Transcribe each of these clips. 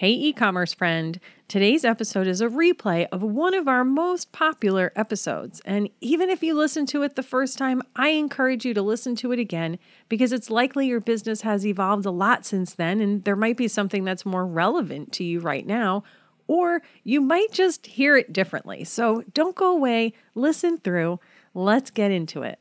Hey, e commerce friend. Today's episode is a replay of one of our most popular episodes. And even if you listen to it the first time, I encourage you to listen to it again because it's likely your business has evolved a lot since then, and there might be something that's more relevant to you right now, or you might just hear it differently. So don't go away, listen through. Let's get into it.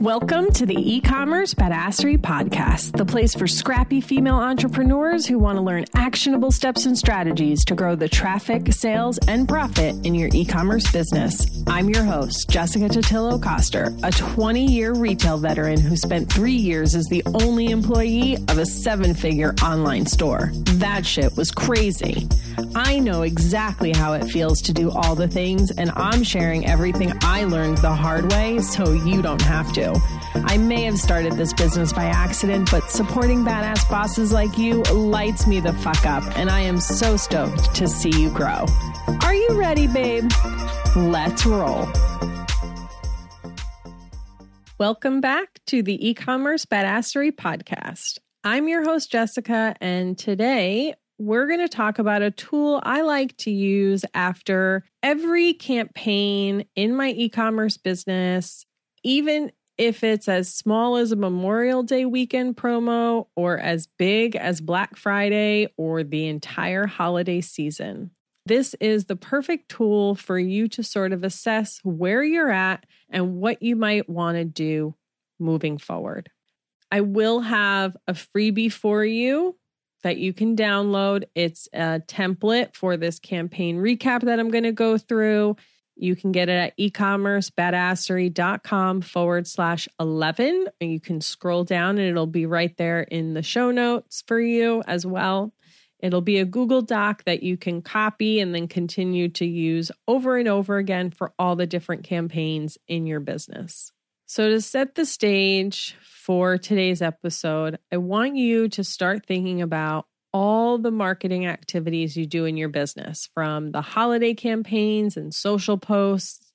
Welcome to the e-commerce badassery podcast, the place for scrappy female entrepreneurs who want to learn actionable steps and strategies to grow the traffic, sales, and profit in your e-commerce business. I'm your host, Jessica Totillo Coster, a 20-year retail veteran who spent 3 years as the only employee of a seven-figure online store. That shit was crazy. I know exactly how it feels to do all the things, and I'm sharing everything I learned the hard way so you don't have to. I may have started this business by accident, but supporting badass bosses like you lights me the fuck up, and I am so stoked to see you grow. Are you ready, babe? Let's roll. Welcome back to the e commerce badassery podcast. I'm your host, Jessica, and today we're going to talk about a tool I like to use after every campaign in my e commerce business, even if it's as small as a Memorial Day weekend promo or as big as Black Friday or the entire holiday season. This is the perfect tool for you to sort of assess where you're at and what you might want to do moving forward. I will have a freebie for you that you can download. It's a template for this campaign recap that I'm going to go through. You can get it at ecommercebadassery.com forward slash 11. And you can scroll down and it'll be right there in the show notes for you as well. It'll be a Google Doc that you can copy and then continue to use over and over again for all the different campaigns in your business. So, to set the stage for today's episode, I want you to start thinking about all the marketing activities you do in your business from the holiday campaigns and social posts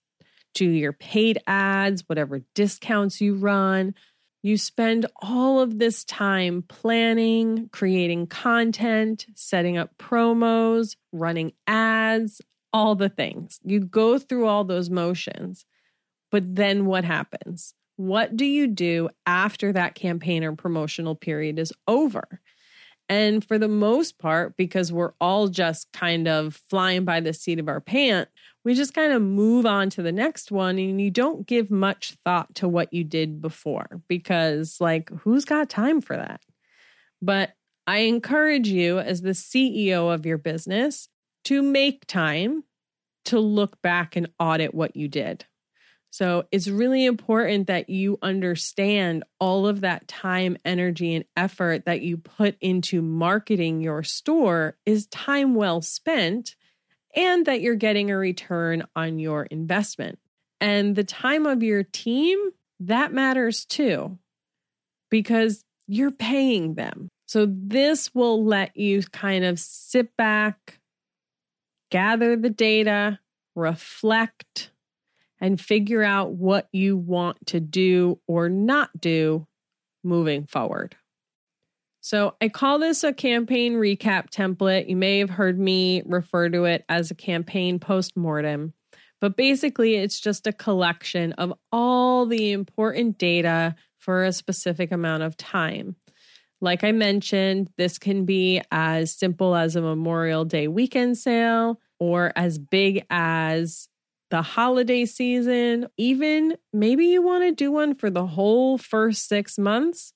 to your paid ads, whatever discounts you run. You spend all of this time planning, creating content, setting up promos, running ads, all the things. You go through all those motions. But then what happens? What do you do after that campaign or promotional period is over? And for the most part, because we're all just kind of flying by the seat of our pants, we just kind of move on to the next one and you don't give much thought to what you did before because, like, who's got time for that? But I encourage you, as the CEO of your business, to make time to look back and audit what you did. So it's really important that you understand all of that time, energy, and effort that you put into marketing your store is time well spent and that you're getting a return on your investment. And the time of your team, that matters too, because you're paying them. So this will let you kind of sit back, gather the data, reflect and figure out what you want to do or not do moving forward. So, I call this a campaign recap template. You may have heard me refer to it as a campaign post mortem, but basically, it's just a collection of all the important data for a specific amount of time. Like I mentioned, this can be as simple as a Memorial Day weekend sale or as big as the holiday season, even maybe you want to do one for the whole first six months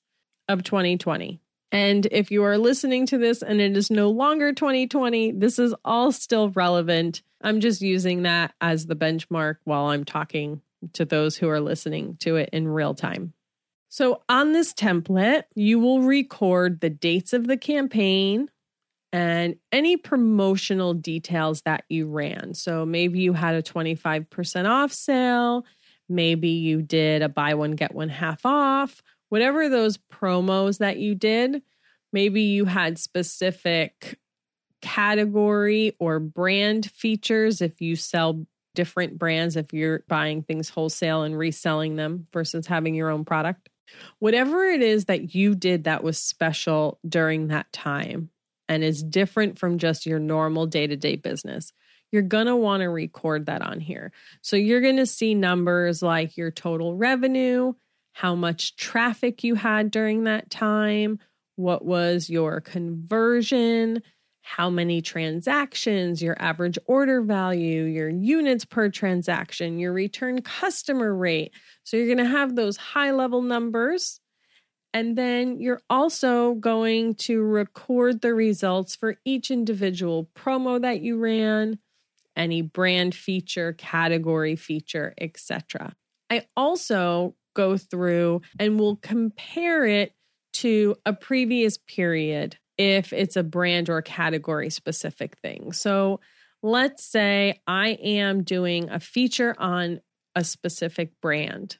of 2020. And if you are listening to this and it is no longer 2020, this is all still relevant. I'm just using that as the benchmark while I'm talking to those who are listening to it in real time. So, on this template, you will record the dates of the campaign, and any promotional details that you ran. So maybe you had a 25% off sale, maybe you did a buy one, get one half off, whatever those promos that you did. Maybe you had specific category or brand features if you sell different brands if you're buying things wholesale and reselling them versus having your own product. Whatever it is that you did that was special during that time and is different from just your normal day to day business, you're going to want to record that on here. So you're going to see numbers like your total revenue, how much traffic you had during that time, what was your conversion, how many transactions, your average order value, your units per transaction, your return customer rate. So you're going to have those high level numbers. And then you're also going to record the results for each individual promo that you ran, any brand feature, category feature, etc. I also go through and will compare it to a previous period if it's a brand or category specific thing. So let's say I am doing a feature on a specific brand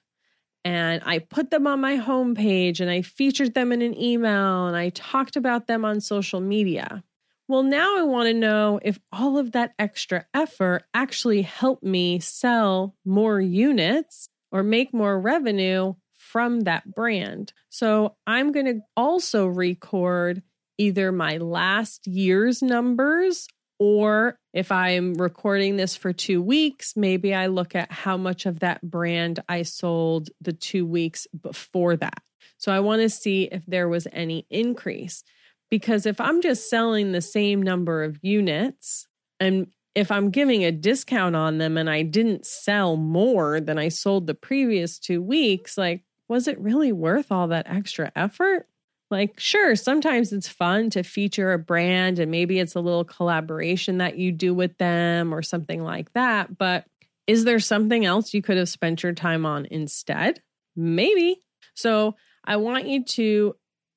and I put them on my homepage and I featured them in an email and I talked about them on social media. Well, now I want to know if all of that extra effort actually helped me sell more units or make more revenue from that brand. So I'm going to also record either my last year's numbers or if I'm recording this for two weeks, maybe I look at how much of that brand I sold the two weeks before that. So I want to see if there was any increase. Because if I'm just selling the same number of units and if I'm giving a discount on them and I didn't sell more than I sold the previous two weeks, like, was it really worth all that extra effort? Like, sure, sometimes it's fun to feature a brand and maybe it's a little collaboration that you do with them or something like that. But is there something else you could have spent your time on instead? Maybe. So I want you to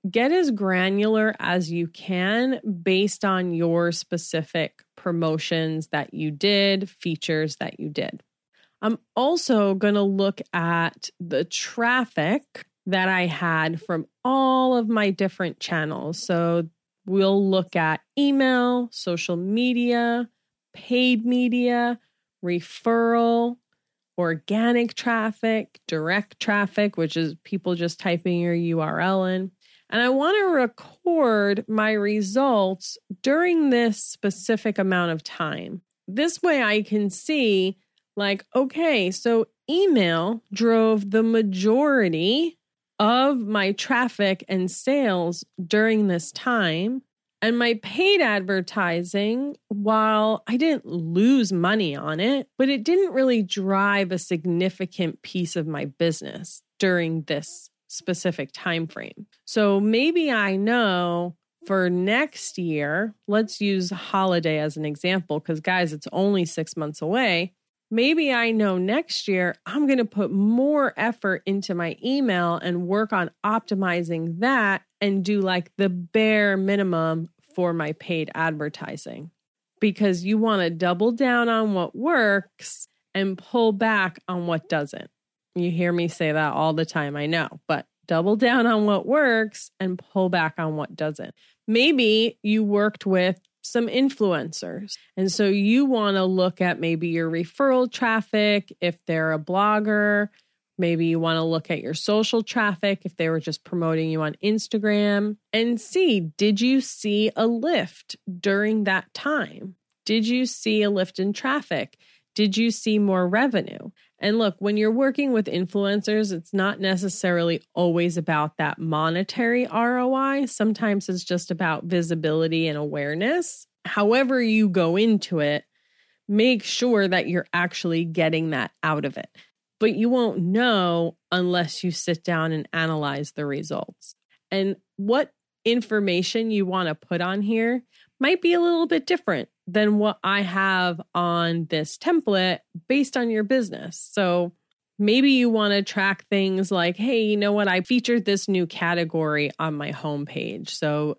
get as granular as you can based on your specific promotions that you did, features that you did. I'm also going to look at the traffic that I had from all of my different channels. So we'll look at email, social media, paid media, referral, organic traffic, direct traffic, which is people just typing your URL in. And I want to record my results during this specific amount of time. This way I can see, like, okay, so email drove the majority of my traffic and sales during this time. And my paid advertising, while I didn't lose money on it, but it didn't really drive a significant piece of my business during this specific time frame. So maybe I know for next year, let's use holiday as an example because guys, it's only 6 months away maybe I know next year I'm going to put more effort into my email and work on optimizing that and do like the bare minimum for my paid advertising because you want to double down on what works and pull back on what doesn't. You hear me say that all the time, I know, but double down on what works and pull back on what doesn't. Maybe you worked with some influencers. And so you want to look at maybe your referral traffic if they're a blogger. Maybe you want to look at your social traffic if they were just promoting you on Instagram and see did you see a lift during that time? Did you see a lift in traffic? Did you see more revenue? And look, when you're working with influencers, it's not necessarily always about that monetary ROI. Sometimes it's just about visibility and awareness. However, you go into it, make sure that you're actually getting that out of it. But you won't know unless you sit down and analyze the results. And what information you want to put on here might be a little bit different than what I have on this template based on your business. So maybe you want to track things like, hey, you know what? I featured this new category on my homepage. So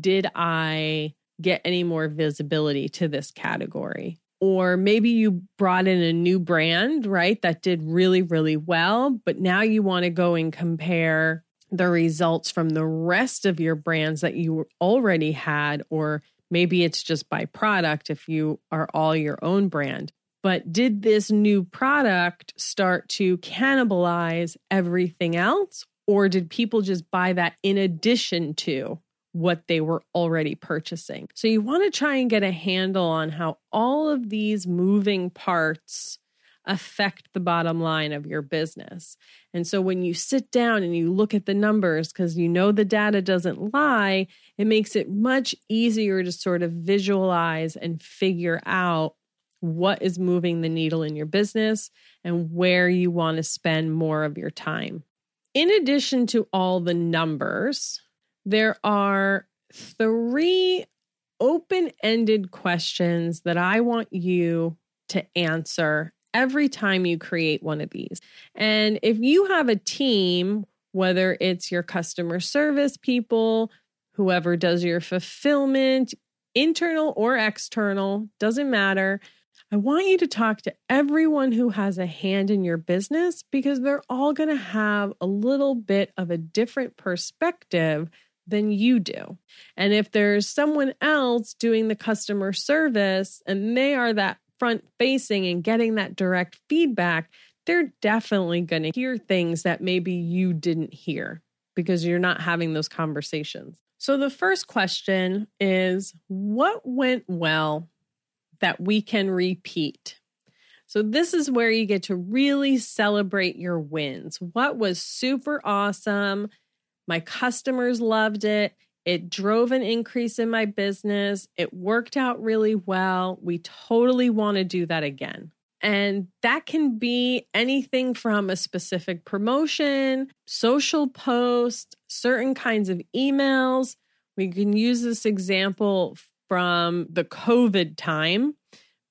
did I get any more visibility to this category? Or maybe you brought in a new brand, right? That did really, really well. But now you want to go and compare the results from the rest of your brands that you already had or Maybe it's just by product if you are all your own brand. But did this new product start to cannibalize everything else? Or did people just buy that in addition to what they were already purchasing? So you want to try and get a handle on how all of these moving parts affect the bottom line of your business. And so when you sit down and you look at the numbers, because you know the data doesn't lie, it makes it much easier to sort of visualize and figure out what is moving the needle in your business and where you want to spend more of your time. In addition to all the numbers, there are three open ended questions that I want you to answer every time you create one of these. And if you have a team, whether it's your customer service people, whoever does your fulfillment, internal or external, doesn't matter. I want you to talk to everyone who has a hand in your business because they're all going to have a little bit of a different perspective than you do. And if there's someone else doing the customer service and they are that front facing and getting that direct feedback, they're definitely going to hear things that maybe you didn't hear because you're not having those conversations. So, the first question is what went well that we can repeat? So, this is where you get to really celebrate your wins. What was super awesome? My customers loved it. It drove an increase in my business. It worked out really well. We totally want to do that again. And that can be anything from a specific promotion, social post, certain kinds of emails. We can use this example from the COVID time.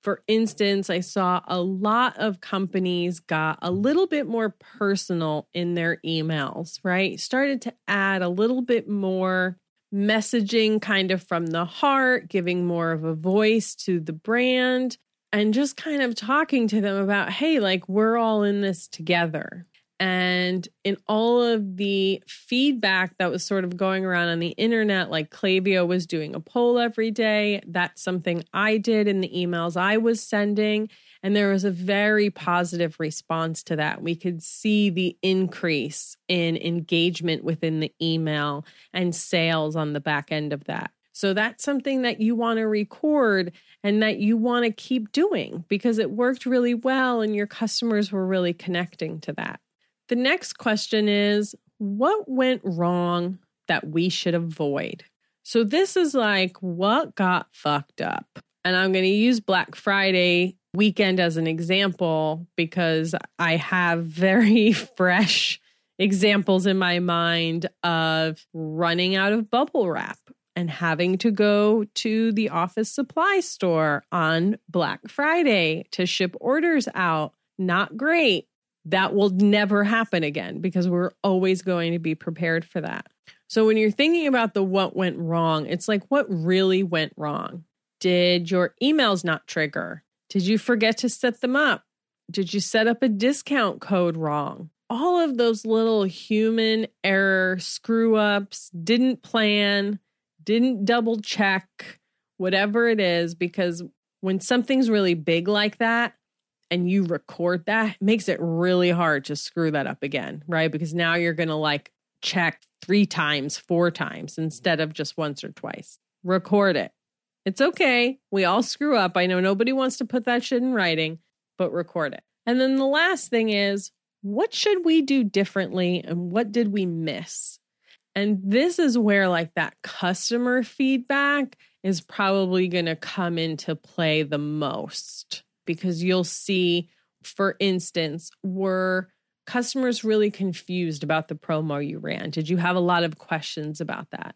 For instance, I saw a lot of companies got a little bit more personal in their emails, right? Started to add a little bit more messaging kind of from the heart, giving more of a voice to the brand, and just kind of talking to them about, hey, like we're all in this together. And in all of the feedback that was sort of going around on the internet, like Klaviyo was doing a poll every day. That's something I did in the emails I was sending. And there was a very positive response to that. We could see the increase in engagement within the email and sales on the back end of that. So that's something that you want to record and that you want to keep doing because it worked really well and your customers were really connecting to that. The next question is what went wrong that we should avoid? So this is like what got fucked up. And I'm going to use Black Friday weekend as an example because I have very fresh examples in my mind of running out of bubble wrap and having to go to the office supply store on Black Friday to ship orders out. Not great. That will never happen again because we're always going to be prepared for that. So when you're thinking about the what went wrong, it's like what really went wrong? Did your emails not trigger? Did you forget to set them up? Did you set up a discount code wrong? All of those little human error screw ups, didn't plan, didn't double check, whatever it is, because when something's really big like that, and you record that, makes it really hard to screw that up again, right? Because now you're going to like check three times, four times instead of just once or twice. Record it. It's okay. We all screw up. I know nobody wants to put that shit in writing, but record it. And then the last thing is what should we do differently and what did we miss? And this is where, like, that customer feedback is probably going to come into play the most because you'll see, for instance, were customers really confused about the promo you ran? Did you have a lot of questions about that?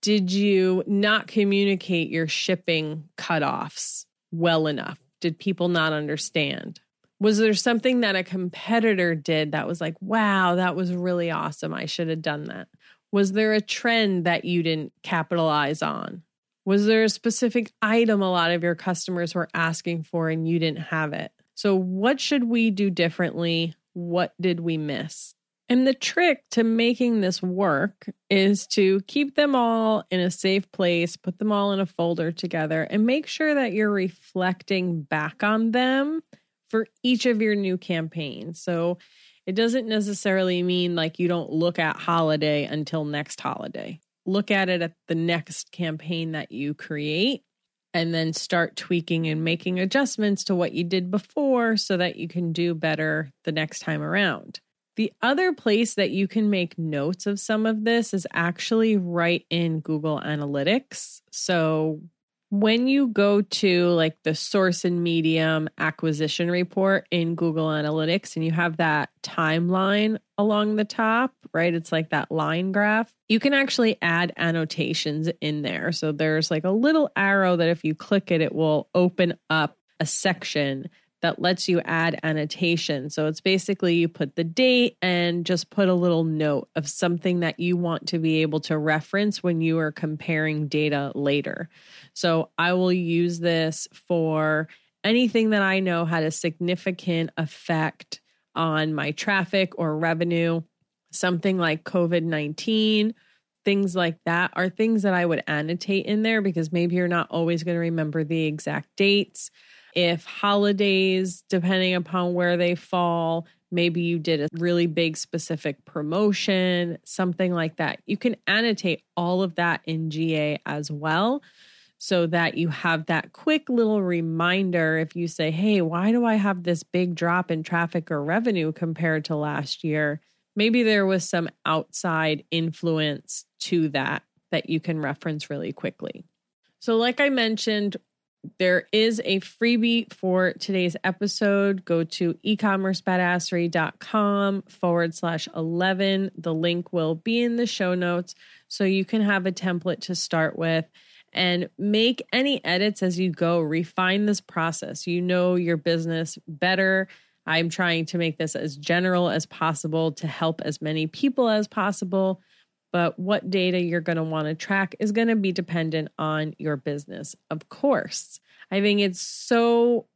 Did you not communicate your shipping cutoffs well enough? Did people not understand? Was there something that a competitor did that was like, wow, that was really awesome? I should have done that. Was there a trend that you didn't capitalize on? Was there a specific item a lot of your customers were asking for and you didn't have it? So, what should we do differently? What did we miss? And the trick to making this work is to keep them all in a safe place, put them all in a folder together, and make sure that you're reflecting back on them for each of your new campaigns. So it doesn't necessarily mean like you don't look at holiday until next holiday. Look at it at the next campaign that you create and then start tweaking and making adjustments to what you did before so that you can do better the next time around. The other place that you can make notes of some of this is actually right in Google Analytics. So when you go to like the source and medium acquisition report in Google Analytics and you have that timeline along the top, right? It's like that line graph. You can actually add annotations in there. So there's like a little arrow that if you click it, it will open up a section that lets you add annotation. So it's basically you put the date and just put a little note of something that you want to be able to reference when you are comparing data later. So I will use this for anything that I know had a significant effect on my traffic or revenue, something like COVID 19. Things like that are things that I would annotate in there because maybe you're not always going to remember the exact dates if holidays, depending upon where they fall, maybe you did a really big specific promotion, something like that. You can annotate all of that in GA as well so that you have that quick little reminder if you say, hey, why do I have this big drop in traffic or revenue compared to last year? Maybe there was some outside influence to that that you can reference really quickly. So, like I mentioned, there is a freebie for today's episode. Go to ecommercebadassery.com forward slash 11. The link will be in the show notes so you can have a template to start with and make any edits as you go. Refine this process. You know your business better. I'm trying to make this as general as possible to help as many people as possible but what data you're going to want to track is going to be dependent on your business. Of course, I think it's so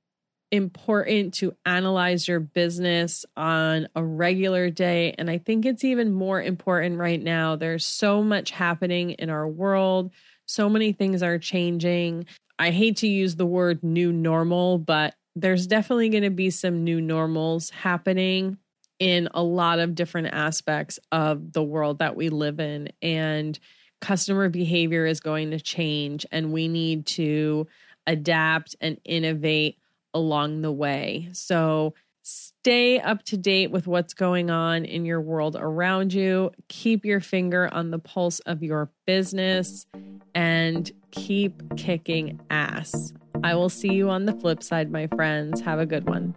important to analyze your business on a regular day. And I think it's even more important right now. There's so much happening in our world, so many things are changing. I hate to use the word new normal, but there's definitely going to be some new normals happening in a lot of different aspects of the world that we live in. And customer behavior is going to change, and we need to adapt and innovate along the way. So, stay up to date with what's going on in your world around you. Keep your finger on the pulse of your business and keep kicking ass. I will see you on the flip side, my friends. Have a good one.